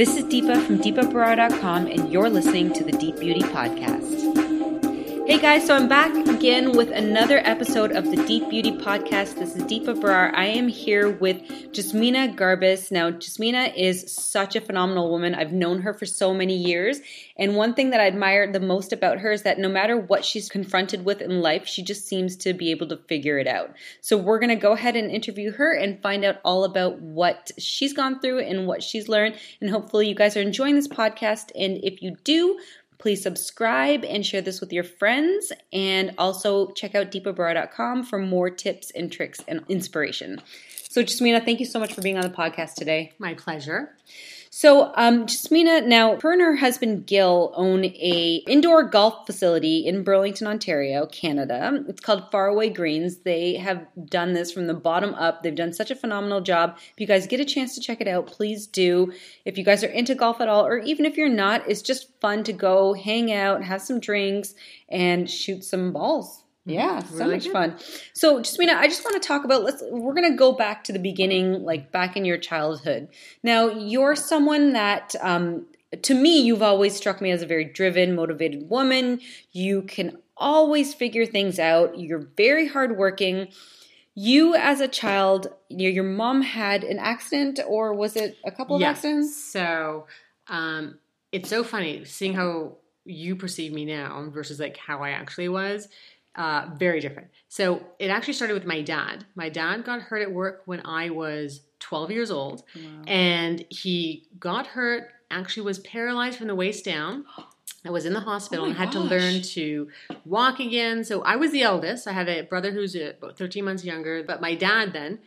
This is Deepa from deepabrar.com, and you're listening to the Deep Beauty Podcast. Hey guys, so I'm back again with another episode of the Deep Beauty Podcast. This is Deepa Brar. I am here with Jasmina Garbus. Now, Jasmina is such a phenomenal woman. I've known her for so many years. And one thing that I admire the most about her is that no matter what she's confronted with in life, she just seems to be able to figure it out. So we're going to go ahead and interview her and find out all about what she's gone through and what she's learned. And hopefully, you guys are enjoying this podcast. And if you do, Please subscribe and share this with your friends. And also check out deepabrar.com for more tips and tricks and inspiration. So, Jasmina, thank you so much for being on the podcast today. My pleasure. So, um, Jasmina, now her and her husband Gil own a indoor golf facility in Burlington, Ontario, Canada. It's called Faraway Greens. They have done this from the bottom up. They've done such a phenomenal job. If you guys get a chance to check it out, please do. If you guys are into golf at all, or even if you're not, it's just fun to go hang out, have some drinks, and shoot some balls. Yeah, so really much good. fun. So, Jasmina, I just want to talk about. Let's. We're going to go back to the beginning, like back in your childhood. Now, you're someone that, um, to me, you've always struck me as a very driven, motivated woman. You can always figure things out. You're very hardworking. You, as a child, your, your mom had an accident, or was it a couple of yes. accidents? So, um, it's so funny seeing how you perceive me now versus like how I actually was uh, very different. So it actually started with my dad. My dad got hurt at work when I was 12 years old, wow. and he got hurt. Actually, was paralyzed from the waist down. I was in the hospital oh and had gosh. to learn to walk again. So I was the eldest. I had a brother who's about 13 months younger, but my dad then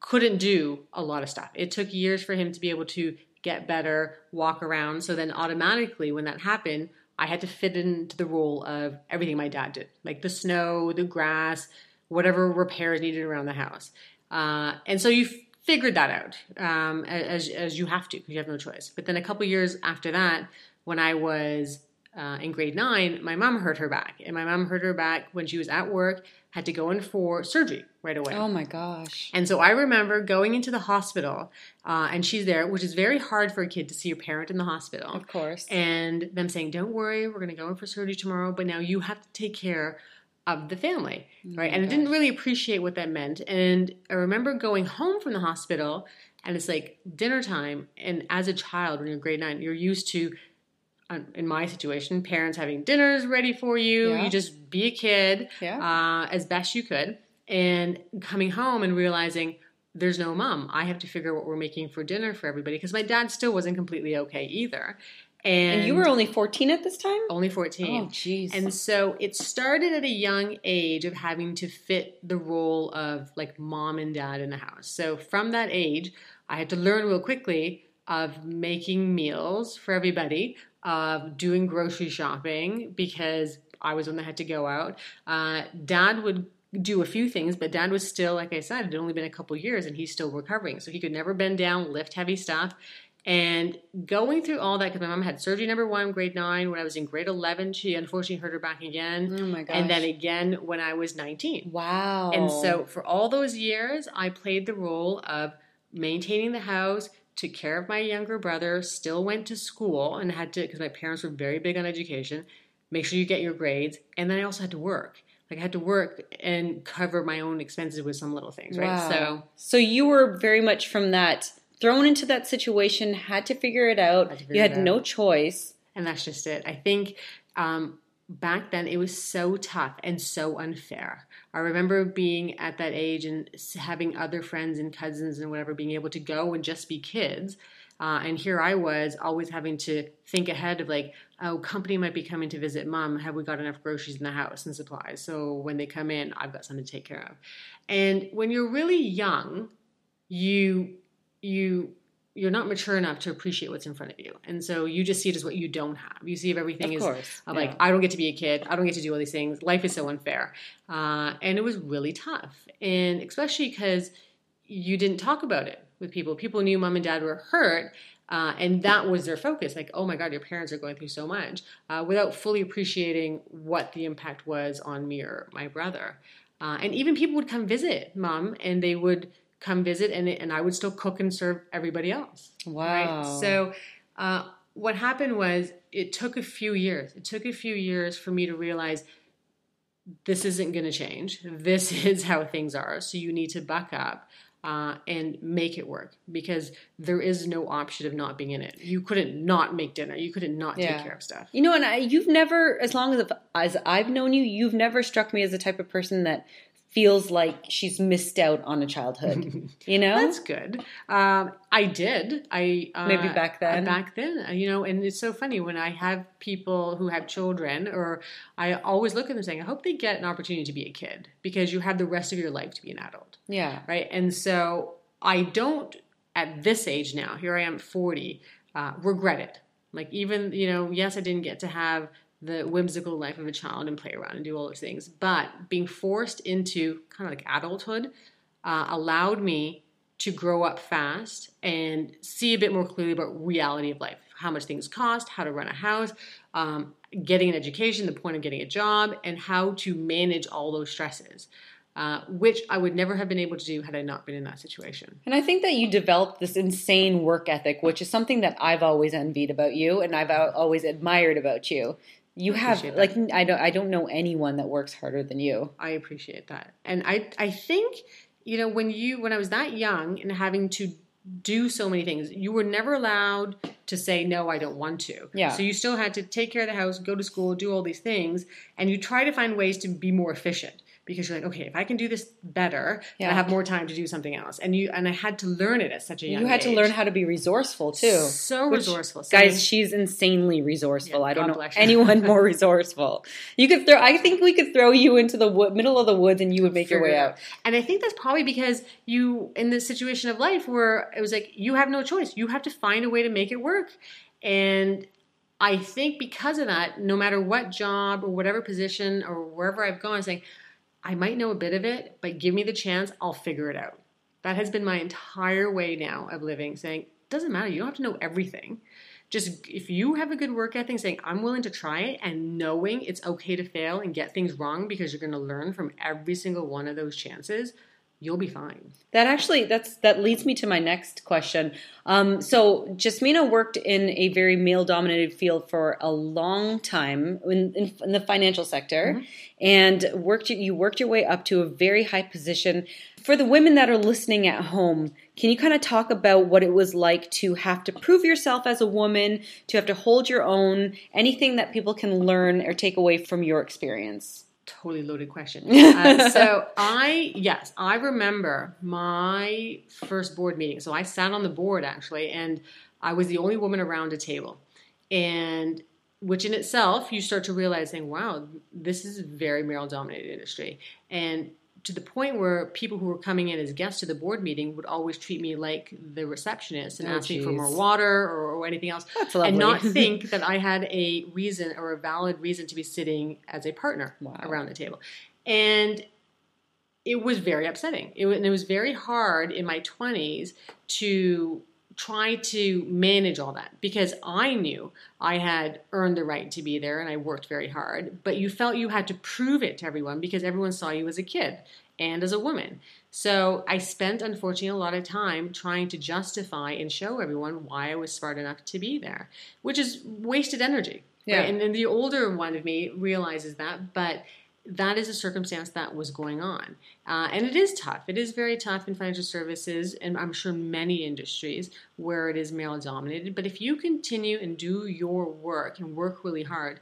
couldn't do a lot of stuff. It took years for him to be able to get better, walk around. So then automatically, when that happened, I had to fit into the role of everything my dad did, like the snow, the grass, whatever repairs needed around the house. Uh, and so you figured that out um, as, as you have to because you have no choice. But then a couple years after that, when I was uh, in grade nine, my mom hurt her back, and my mom hurt her back when she was at work had to go in for surgery right away. Oh my gosh. And so I remember going into the hospital uh, and she's there, which is very hard for a kid to see your parent in the hospital. Of course. And them saying, don't worry, we're going to go in for surgery tomorrow, but now you have to take care of the family, oh right? And gosh. I didn't really appreciate what that meant. And I remember going home from the hospital and it's like dinner time. And as a child, when you're grade nine, you're used to in my situation, parents having dinners ready for you. Yeah. You just be a kid yeah. uh, as best you could, and coming home and realizing there's no mom. I have to figure out what we're making for dinner for everybody because my dad still wasn't completely okay either. And, and, you were only 14 at this time? Only 14. Oh, jeez. And so it started at a young age of having to fit the role of like mom and dad in the house. So from that age, I had to learn real quickly of making meals for everybody, of doing grocery shopping because I was one that had to go out. Uh, dad would do a few things, but dad was still, like I said, it had only been a couple years and he's still recovering. So he could never bend down, lift heavy stuff. And going through all that, because my mom had surgery number one, grade nine. When I was in grade 11, she unfortunately hurt her back again. Oh my gosh. And then again when I was 19. Wow. And so for all those years, I played the role of maintaining the house, took care of my younger brother, still went to school and had to, because my parents were very big on education, make sure you get your grades. And then I also had to work. Like I had to work and cover my own expenses with some little things, right? Wow. So, so you were very much from that thrown into that situation, had to figure it out. Figure you had no choice. And that's just it. I think um, back then it was so tough and so unfair. I remember being at that age and having other friends and cousins and whatever being able to go and just be kids. Uh, and here I was always having to think ahead of like, oh, company might be coming to visit mom. Have we got enough groceries in the house and supplies? So when they come in, I've got something to take care of. And when you're really young, you you you're not mature enough to appreciate what's in front of you. And so you just see it as what you don't have. You see if everything of is course, like, yeah. I don't get to be a kid. I don't get to do all these things. Life is so unfair. Uh, and it was really tough. And especially because you didn't talk about it with people. People knew mom and dad were hurt. Uh, and that was their focus like oh my god your parents are going through so much uh, without fully appreciating what the impact was on me or my brother uh, and even people would come visit mom and they would come visit and, and I would still cook and serve everybody else. Wow. Right? So Uh, what happened was it took a few years. It took a few years for me to realize this isn't going to change. This is how things are. So you need to buck up uh, and make it work because there is no option of not being in it. You couldn't not make dinner. You couldn't not Yeah. take care of stuff. You know, and I, you've never, as long as as I've known you, you've never struck me as the type of person that feels like she's missed out on a childhood. You know, That's good. Um, I did. I uh, Maybe back then. Back then, uh, you know, and it's so funny when I have people who have children, or I always look at them saying, "I hope they get an opportunity to be a kid because you have the rest of your life to be an adult." yeah, right? And so I don't, at this age now, here I am 40, uh, regret it. Like, even, you know, yes, I didn't get to have the whimsical life of a child and play around and do all those things, but being forced into kind of like adulthood uh, allowed me to grow up fast and see a bit more clearly about reality of life how much things cost how to run a house um, getting an education the point of getting a job and how to manage all those stresses uh, which I would never have been able to do had I not been in that situation. And I think that you developed this insane work ethic, which is something that I've always envied about you, and I've always admired about you. You have like I don't I don't know anyone that works harder than you. I appreciate that, and I I think you know when you when I was that young and having to do so many things, you were never allowed to say no, I don't want to. Yeah. So you still had to take care of the house, go to school, do all these things, and you try to find ways to be more efficient because you're like, okay, if I can do this better, then I have more time to do something else. And you and I had to learn it at such a young age. You had to learn how to be resourceful too. So Which, resourceful, So- guys. She's insanely resourceful. Yeah, I don't know anyone more resourceful. You could throw. I think we could throw you into the wood, middle of the woods, and you would make your way out. And I think that's probably because you, in this situation of life where it was like, you have no choice. You have to find a way to make it work. And I think because of that, no matter what job or whatever position or wherever I've gone, saying, I might know a bit of it, but give me the chance, I'll figure it out. That has been my entire way now of living, saying, doesn't matter, you don't have to know everything. Just if you have a good work ethic, saying, I'm willing to try it and knowing it's okay to fail and get things wrong because you're going to learn from every single one of those chances, you'll be fine. That actually that's that leads me to my next question. Um, so Jasmina worked in a very male dominated field for a long time in, in, in the financial sector, and worked you worked your way up to a very high position. For the women that are listening at home, can you kind of talk about what it was like to have to prove yourself as a woman, to have to hold your own, anything that people can learn or take away from your experience? Totally loaded question. Uh, so I, yes, I remember my first board meeting. So I sat on the board actually, and I was the only woman around a table, and which in itself you start to realize, saying, "Wow, this is a very male-dominated industry," and to the point where people who were coming in as guests to the board meeting would always treat me like the receptionist and Oh, ask me for more water or, or anything else, That's and not think that I had a reason or a valid reason to be sitting as a partner Wow. around the table. And it was very upsetting. It, and it was very hard in my 20s to try to manage all that because I knew I had earned the right to be there and I worked very hard, but you felt you had to prove it to everyone because everyone saw you as a kid and as a woman. So I spent, unfortunately, a lot of time trying to justify and show everyone why I was smart enough to be there, which is wasted energy. Yeah. Right? And then the older one of me realizes that, but that is a circumstance that was going on. Uh, and it is tough. It is very tough in financial services, and I'm sure many industries where it is male dominated. But if you continue and do your work and work really hard,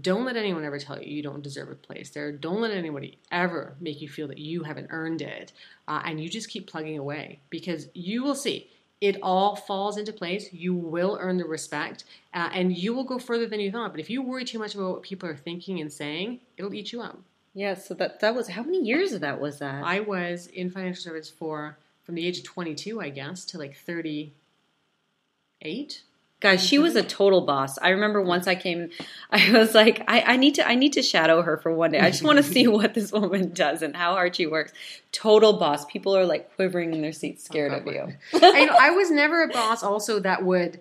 don't let anyone ever tell you you don't deserve a place there. Don't let anybody ever make you feel that you haven't earned it. Uh, and you just keep plugging away because you will see it all falls into place. You will earn the respect uh, and you will go further than you thought. But if you worry too much about what people are thinking and saying, it'll eat you up. Yeah, so that that was how many years of that was that? I was in financial service for from the age of 22, I guess, to like 38. Guys, she was a mm-hmm. total boss. I remember once I came, I was like, I, I need to, I need to shadow her for one day. I just want to see what this woman does and how hard she works. Total boss. People are like quivering in their seats, scared of you. I, I was never a boss also that would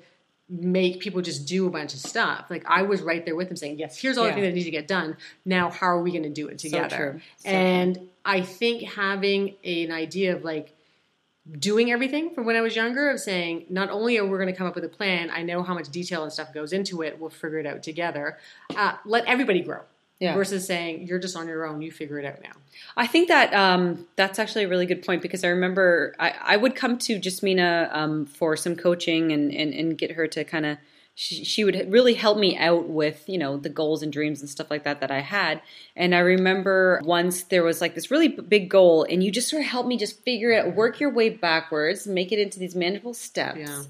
make people just do a bunch of stuff. Like I was right there with them saying, yes, here's all Yeah. the things that need to get done. Now, how are we going to do it together? true. So and I think having an idea of like, doing everything from when I was younger of saying, not only are we going to come up with a plan, I know how much detail and stuff goes into it, we'll figure it out together. Uh, let everybody grow. Yeah. Versus saying you're just on your own, you figure it out now. I think that um, that's actually a really good point because I remember I, I would come to Jasmina um, for some coaching and, and, and get her to kind of she, she would really help me out with you know the goals and dreams and stuff like that that I had. And I remember once there was like this really big goal, and you just sort of helped me just figure it out, work your way backwards, make it into these manageable steps. Yeah.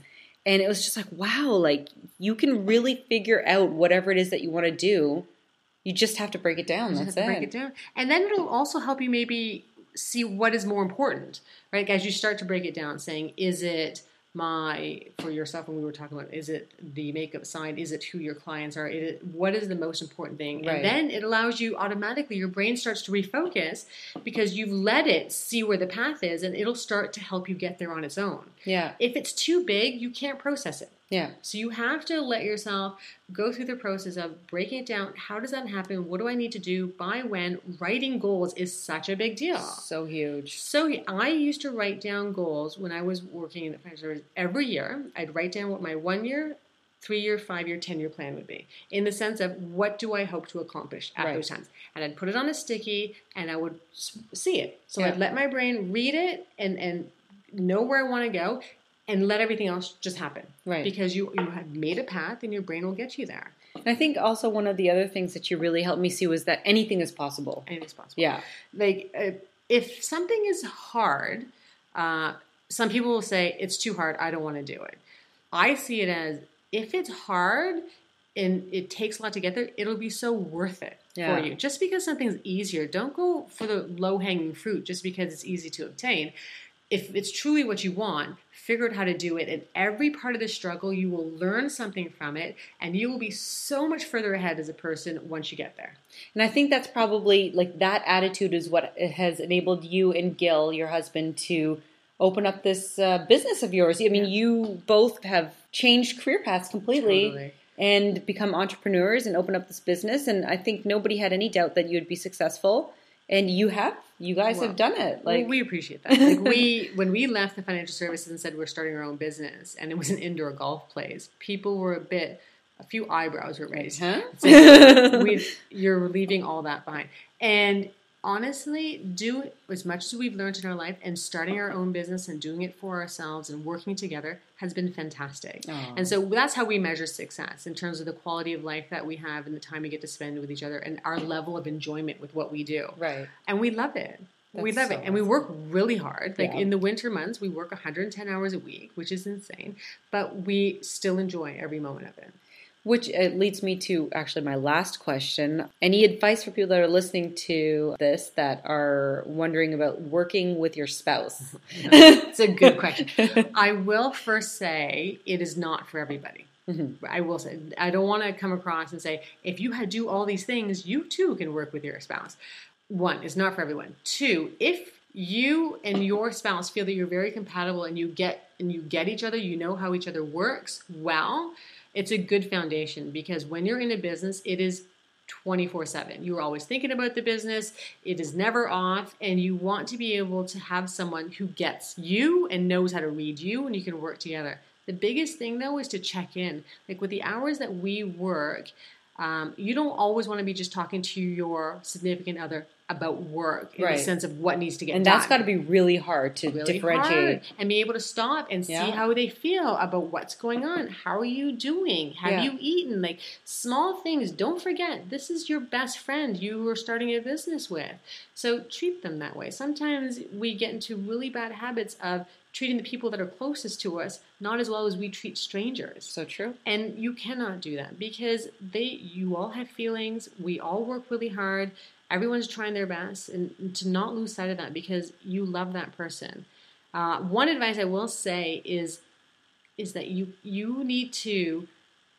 And it was just like wow, like you can really figure out whatever it is that you want to do. You just have to break it down. That's to break it down. And then it'll also help you maybe see what is more important, right? As you start to break it down, saying, is it my for yourself when we were talking about is it the makeup side is it who your clients are? Is it, what is the most important thing? Right. and then it allows you automatically your brain starts to refocus because you've let it see where the path is and it'll start to help you get there on its own. Yeah, if it's too big you can't process it yeah. so you have to let yourself go through the process of breaking it down. How does that happen? What do I need to do? By when? Writing goals is such a big deal. So huge. So I used to write down goals when I was working in the financial service every year. I'd write down what my one year, three year, five year, ten year plan would be in the sense of what do I hope to accomplish at Right. those times. And I'd put it on a sticky and I would see it. So Yeah. I'd let my brain read it and and know where I want to go and let everything else just happen. Right. Because you you have made a path and your brain will get you there. And I think also one of the other things that you really helped me see was that anything is possible. Anything's possible. Yeah. like uh, if something is hard uh, some people will say it's too hard i don't want to do it i see it as if it's hard and it takes a lot to get there it'll be so worth it Yeah. for you just because something's easier don't go for the low hanging fruit just because it's easy to obtain if it's truly what you want figure out how to do it and every part of the struggle you will learn something from it and you will be so much further ahead as a person once you get there And I think that's probably like that attitude is what has enabled you and Gil, your husband, to open up this uh, business of yours. I mean, Yeah. you both have changed career paths completely. Totally. And become entrepreneurs and open up this business. And I think nobody had any doubt that you'd be successful. And you have. You guys Well, have done it. Like Like, we appreciate that. Like we when we left the financial services and said we're starting our own business, and it was an indoor golf place, people were a bit, a few eyebrows were raised. huh? we, you're leaving all that behind, and honestly, do as much as we've learned in our life, and starting our own business and doing it for ourselves and working together has been fantastic. Aw. And so that's how we measure success in terms of the quality of life that we have and the time we get to spend with each other and our level of enjoyment with what we do right. and we love it. we love so it, and we work really hard. Like Yeah. in the winter months, we work 110 hours a week, which is insane. But we still enjoy every moment of it. Which uh, leads me to actually my last question. Any advice for people that are listening to this that are wondering about working with your spouse? It's a good question. I will first say it is not for everybody. Mhm. I will say I don't want to come across and say if you had do all these things, you too can work with your spouse. One, it's not for everyone. Two, if you and your spouse feel that you're very compatible and you get and you get each other, you know how each other works well, it's a good foundation because when you're in a business, it is 24 7. You're always thinking about the business, it is never off, and you want to be able to have someone who gets you and knows how to read you and you can work together. The biggest thing though is to check in. Like with the hours that we work, um, you don't always want to be just talking to your significant other about work in Right. the sense of what needs to get and done And that's got to be really hard to really differentiate. hard and be able to stop and see Yeah. how they feel about what's going on. How are you doing? Have Yeah. you eaten? Like small things. Don't forget, this is your best friend you are starting a business with. So treat them that way. Sometimes we get into really bad habits of treating the people that are closest to us not as well as we treat strangers. So true. And you cannot do that because they you all have feelings. We all work really hard. Everyone's trying their best and to not lose sight of that because you love that person. Uh, one advice I will say is is that you you need to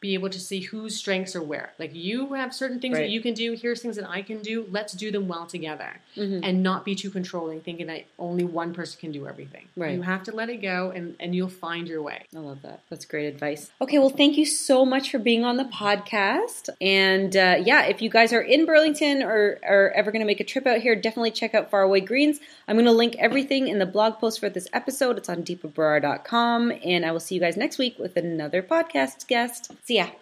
be able to see whose strengths are where. Like you have certain things Right. that you can do. Here's things that I can do. Let's do them well together, Mm-hmm. and not be too controlling, thinking that only one person can do everything. Right. You have to let it go, and and you'll find your way. I love that. That's great advice. Okay, well, thank you so much for being on the podcast. And uh, yeah, if you guys are in Burlington or are ever going to make a trip out here, definitely check out Faraway Greens. I'm going to link everything in the blog post for this episode. It's on deepabrar.com. And I will see you guys next week with another podcast guest. See ya.